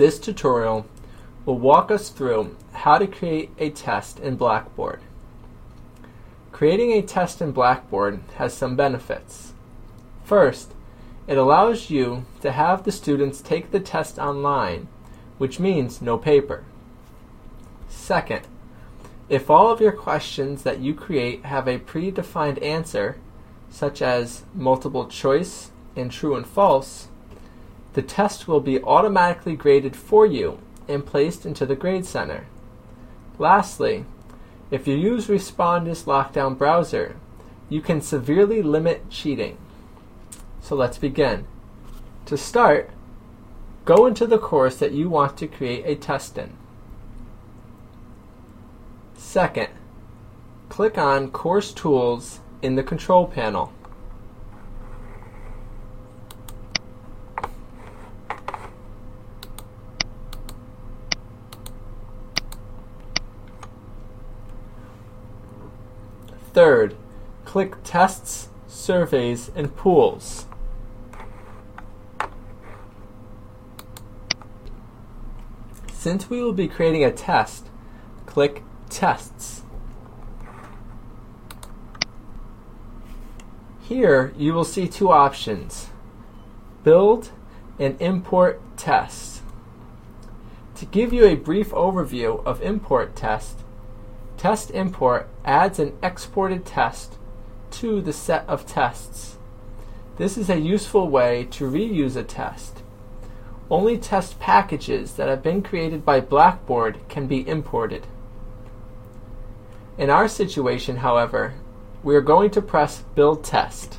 This tutorial will walk us through how to create a test in Blackboard. Creating a test in Blackboard has some benefits. First, it allows you to have the students take the test online, which means no paper. Second, if all of your questions that you create have a predefined answer, such as multiple choice and true and false, the test will be automatically graded for you and placed into the Grade Center. Lastly, if you use Respondus Lockdown Browser, you can severely limit cheating. So let's begin. To start, go into the course that you want to create a test in. Second, click on Course Tools in the Control Panel. Third, click Tests, Surveys, and Pools. Since we will be creating a test, click Tests. Here you will see two options, Build and Import Tests. To give you a brief overview of import test, Test import adds an exported test to the set of tests. This is a useful way to reuse a test. Only test packages that have been created by Blackboard can be imported. In our situation, however, we are going to press Build Test.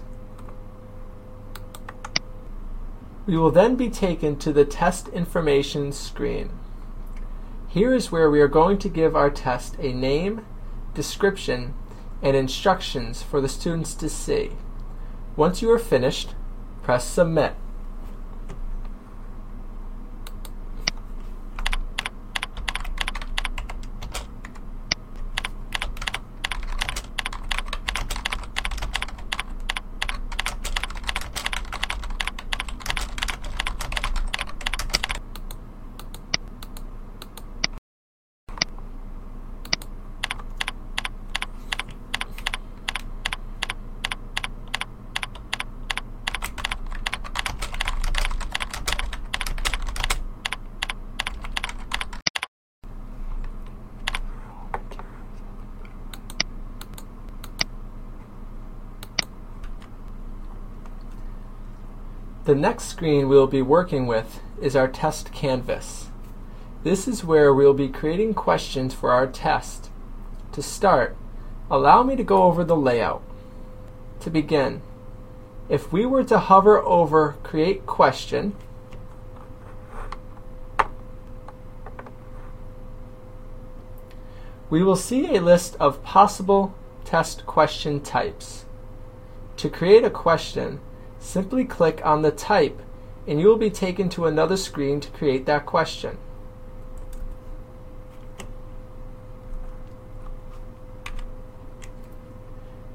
We will then be taken to the Test Information screen. Here is where we are going to give our test a name, description, and instructions for the students to see. Once you are finished, press Submit. The next screen we'll be working with is our test canvas. This is where we'll be creating questions for our test. To start, allow me to go over the layout. To begin, if we were to hover over Create Question, we will see a list of possible test question types. To create a question, simply click on the type and you will be taken to another screen to create that question.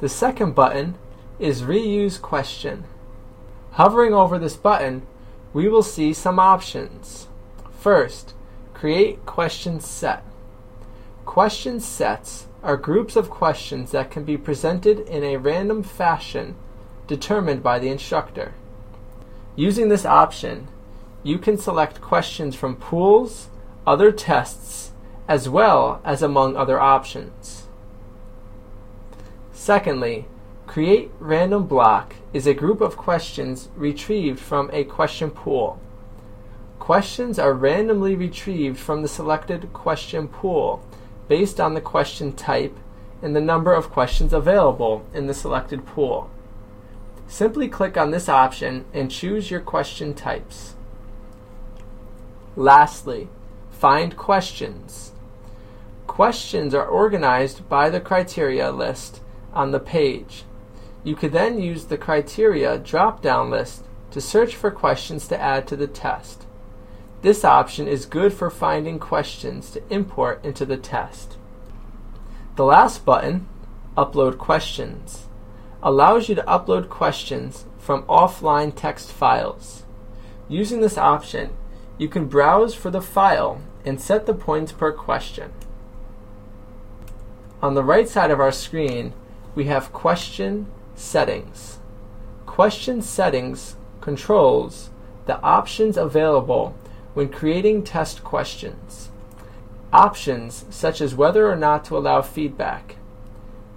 The second button is Reuse Question. Hovering over this button, we will see some options. First, create question set. Question sets are groups of questions that can be presented in a random fashion determined by the instructor. Using this option, you can select questions from pools, other tests, as well as among other options. Secondly, Create Random Block is a group of questions retrieved from a question pool. Questions are randomly retrieved from the selected question pool based on the question type and the number of questions available in the selected pool. Simply click on this option and choose your question types. Lastly, find questions. Questions are organized by the criteria list on the page. You could then use the criteria drop-down list to search for questions to add to the test. This option is good for finding questions to import into the test. The last button, Upload Questions, allows you to upload questions from offline text files. Using this option, you can browse for the file and set the points per question. On the right side of our screen, we have question settings. Question settings controls the options available when creating test questions. Options such as whether or not to allow feedback,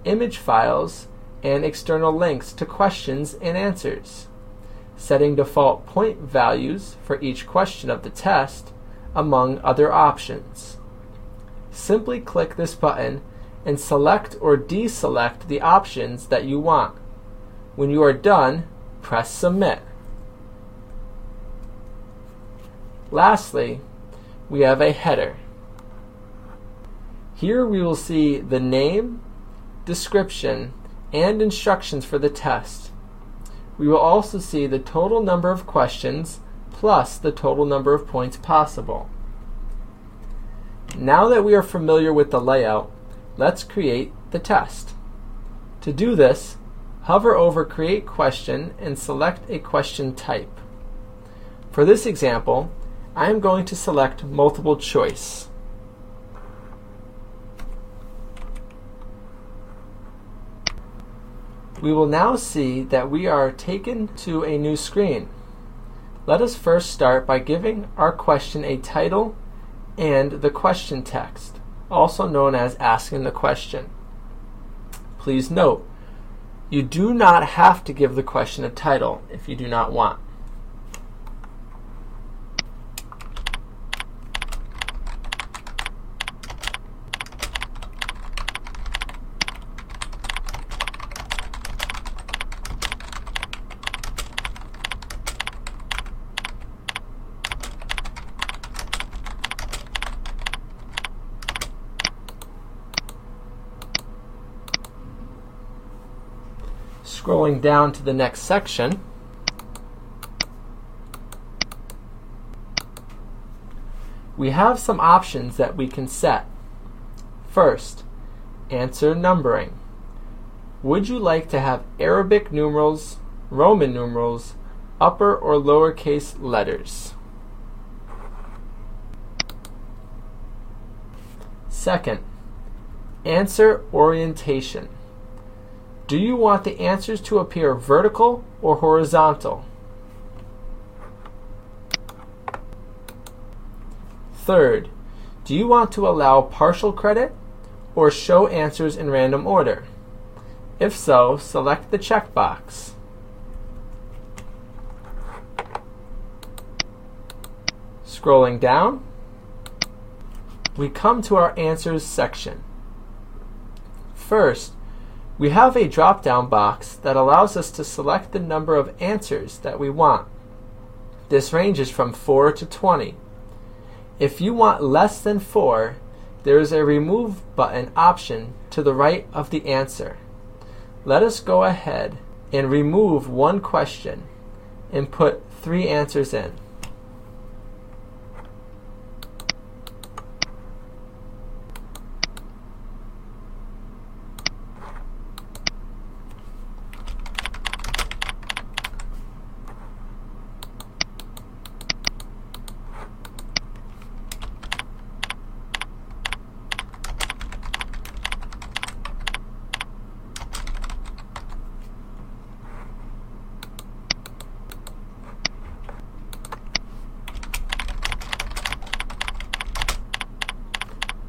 image files, and external links to questions and answers, setting default point values for each question of the test, among other options. Simply click this button and select or deselect the options that you want. When you are done, press Submit. Lastly, we have a header. Here we will see the name, description, and instructions for the test. We will also see the total number of questions plus the total number of points possible. Now that we are familiar with the layout, let's create the test. To do this, hover over Create Question and select a question type. For this example, I am going to select multiple choice. We will now see that we are taken to a new screen. Let us first start by giving our question a title and the question text, also known as asking the question. Please note, you do not have to give the question a title if you do not want. Down to the next section, we have some options that we can set. First, answer numbering. Would you like to have Arabic numerals, Roman numerals, upper or lowercase letters? Second, answer orientation. Do you want the answers to appear vertical or horizontal? Third, do you want to allow partial credit or show answers in random order? If so, select the checkbox. Scrolling down, we come to our answers section. First, we have a drop-down box that allows us to select the number of answers that we want. This ranges from 4 to 20. If you want less than 4, there is a remove button option to the right of the answer. Let us go ahead and remove one question and put three answers in.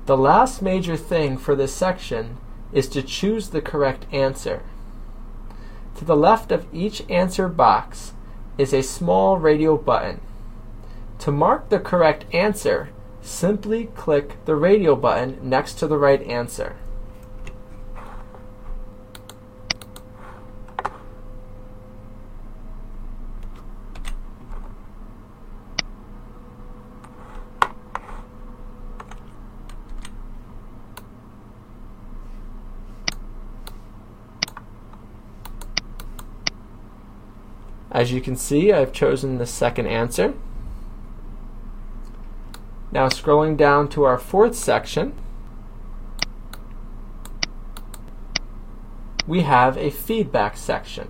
The last major thing for this section is to choose the correct answer. To the left of each answer box is a small radio button. To mark the correct answer, simply click the radio button next to the right answer. As you can see, I've chosen the second answer. Now scrolling down to our fourth section, we have a feedback section.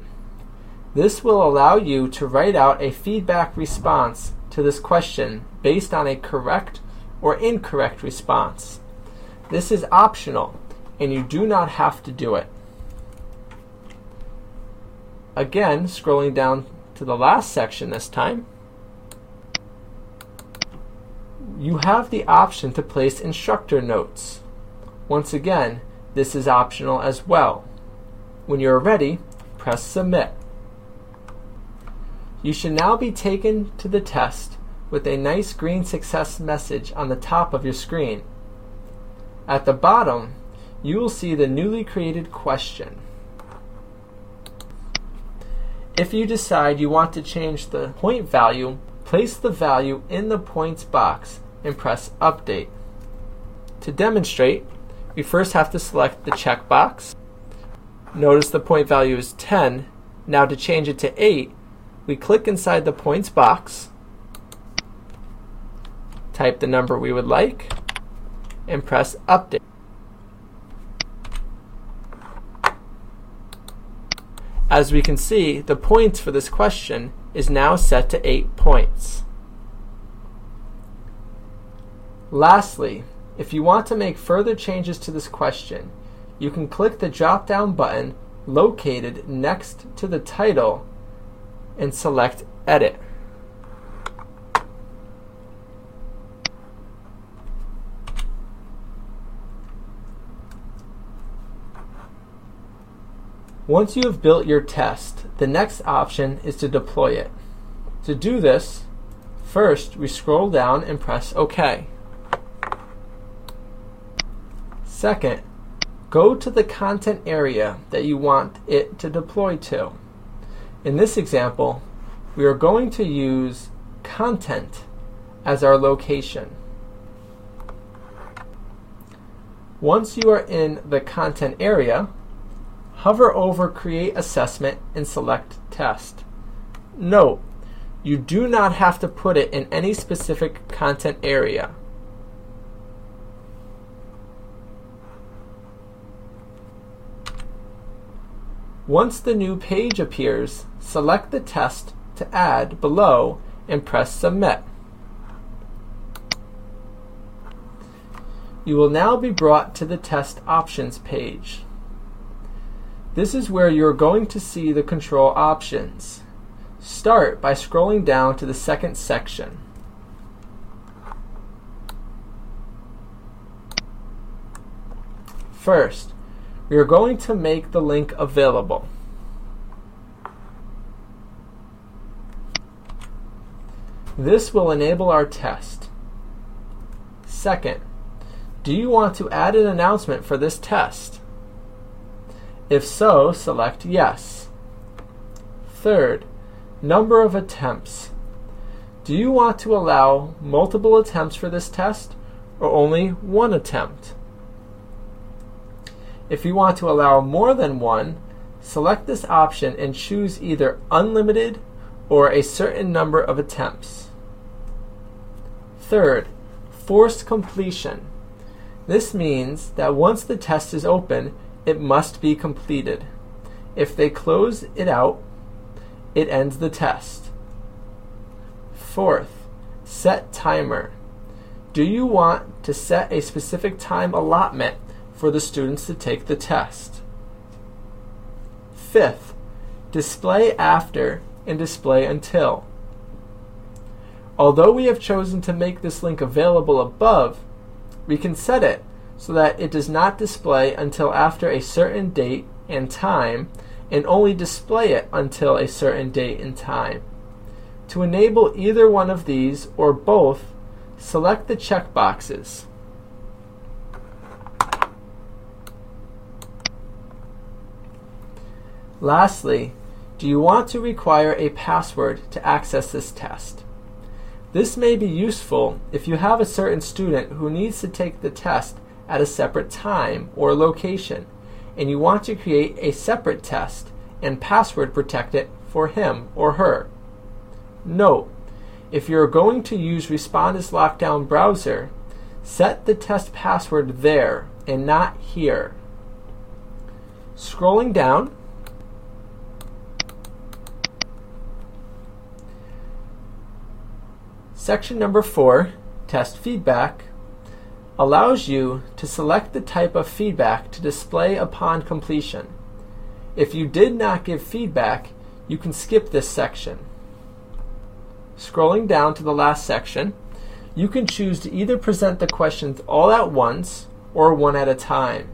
This will allow you to write out a feedback response to this question based on a correct or incorrect response. This is optional and you do not have to do it. Again, scrolling down to the last section this time, you have the option to place instructor notes. Once again, this is optional as well. When you are ready, press Submit. You should now be taken to the test with a nice green success message on the top of your screen. At the bottom, you will see the newly created question. If you decide you want to change the point value, place the value in the points box and press Update. To demonstrate, we first have to select the checkbox. Notice the point value is 10. Now to change it to 8, we click inside the points box, type the number we would like, and press Update. As we can see, the points for this question is now set to 8 points. Lastly, if you want to make further changes to this question, you can click the drop-down button located next to the title and select Edit. Once you have built your test, the next option is to deploy it. To do this, first we scroll down and press OK. Second, go to the content area that you want it to deploy to. In this example, we are going to use content as our location. Once you are in the content area, hover over Create Assessment and select Test. Note, you do not have to put it in any specific content area. Once the new page appears, select the test to add below and press Submit. You will now be brought to the Test Options page. This is where you're going to see the control options. Start by scrolling down to the second section. First, we are going to make the link available. This will enable our test. Second, do you want to add an announcement for this test? If so, select Yes. Third, number of attempts. Do you want to allow multiple attempts for this test or only one attempt? If you want to allow more than one, select this option and choose either unlimited or a certain number of attempts. Third, forced completion. This means that once the test is open, it must be completed. If they close it out, it ends the test. Fourth, set timer. Do you want to set a specific time allotment for the students to take the test? Fifth, display after and display until. Although we have chosen to make this link available above, we can set it so that it does not display until after a certain date and time and only display it until a certain date and time. To enable either one of these or both, select the checkboxes. Lastly, do you want to require a password to access this test? This may be useful if you have a certain student who needs to take the test at a separate time or location, and you want to create a separate test and password protect it for him or her. Note, if you're going to use Respondus Lockdown Browser, set the test password there and not here. Scrolling down, Section number four, test feedback, allows you to select the type of feedback to display upon completion. If you did not give feedback, you can skip this section. Scrolling down to the last section, you can choose to either present the questions all at once or one at a time.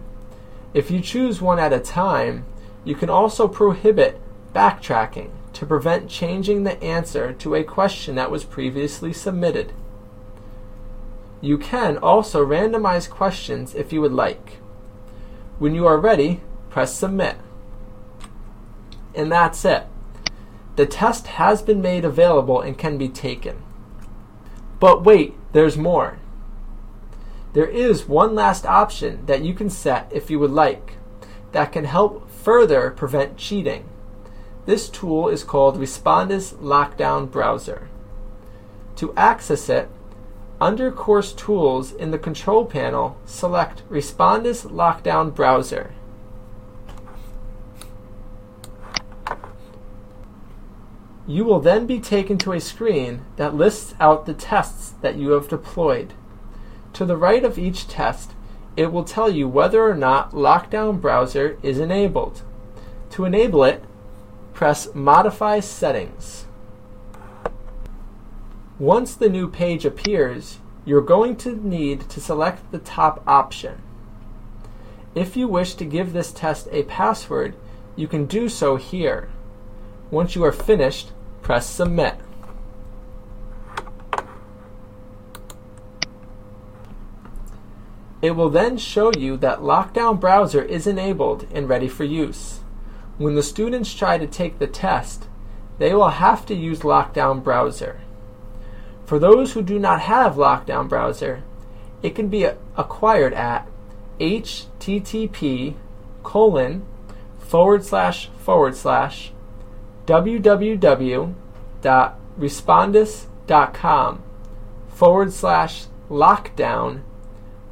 If you choose one at a time, you can also prohibit backtracking to prevent changing the answer to a question that was previously submitted. You can also randomize questions if you would like. When you are ready, press Submit. And that's it. The test has been made available and can be taken. But wait, there's more. There is one last option that you can set if you would like that can help further prevent cheating. This tool is called Respondus Lockdown Browser. To access it, under Course Tools in the Control Panel, select Respondus Lockdown Browser. You will then be taken to a screen that lists out the tests that you have deployed. To the right of each test, it will tell you whether or not Lockdown Browser is enabled. To enable it, press Modify Settings. Once the new page appears, you're going to need to select the top option. If you wish to give this test a password, you can do so here. Once you are finished, press Submit. It will then show you that Lockdown Browser is enabled and ready for use. When the students try to take the test, they will have to use Lockdown Browser. For those who do not have Lockdown Browser, it can be acquired at http colon forward slash forward slash www.respondus.com forward slash lockdown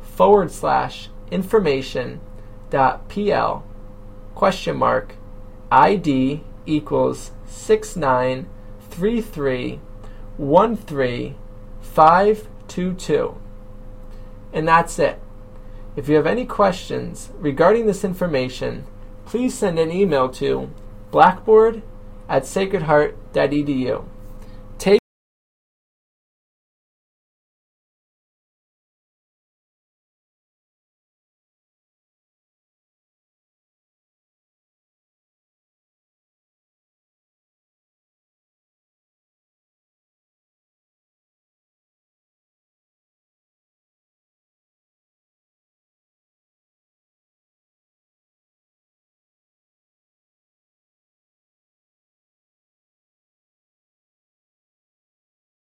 forward slash information dot pl question mark id equals 6933 13522. And that's it. If you have any questions regarding this information, please send an email to blackboard at sacredheart.edu.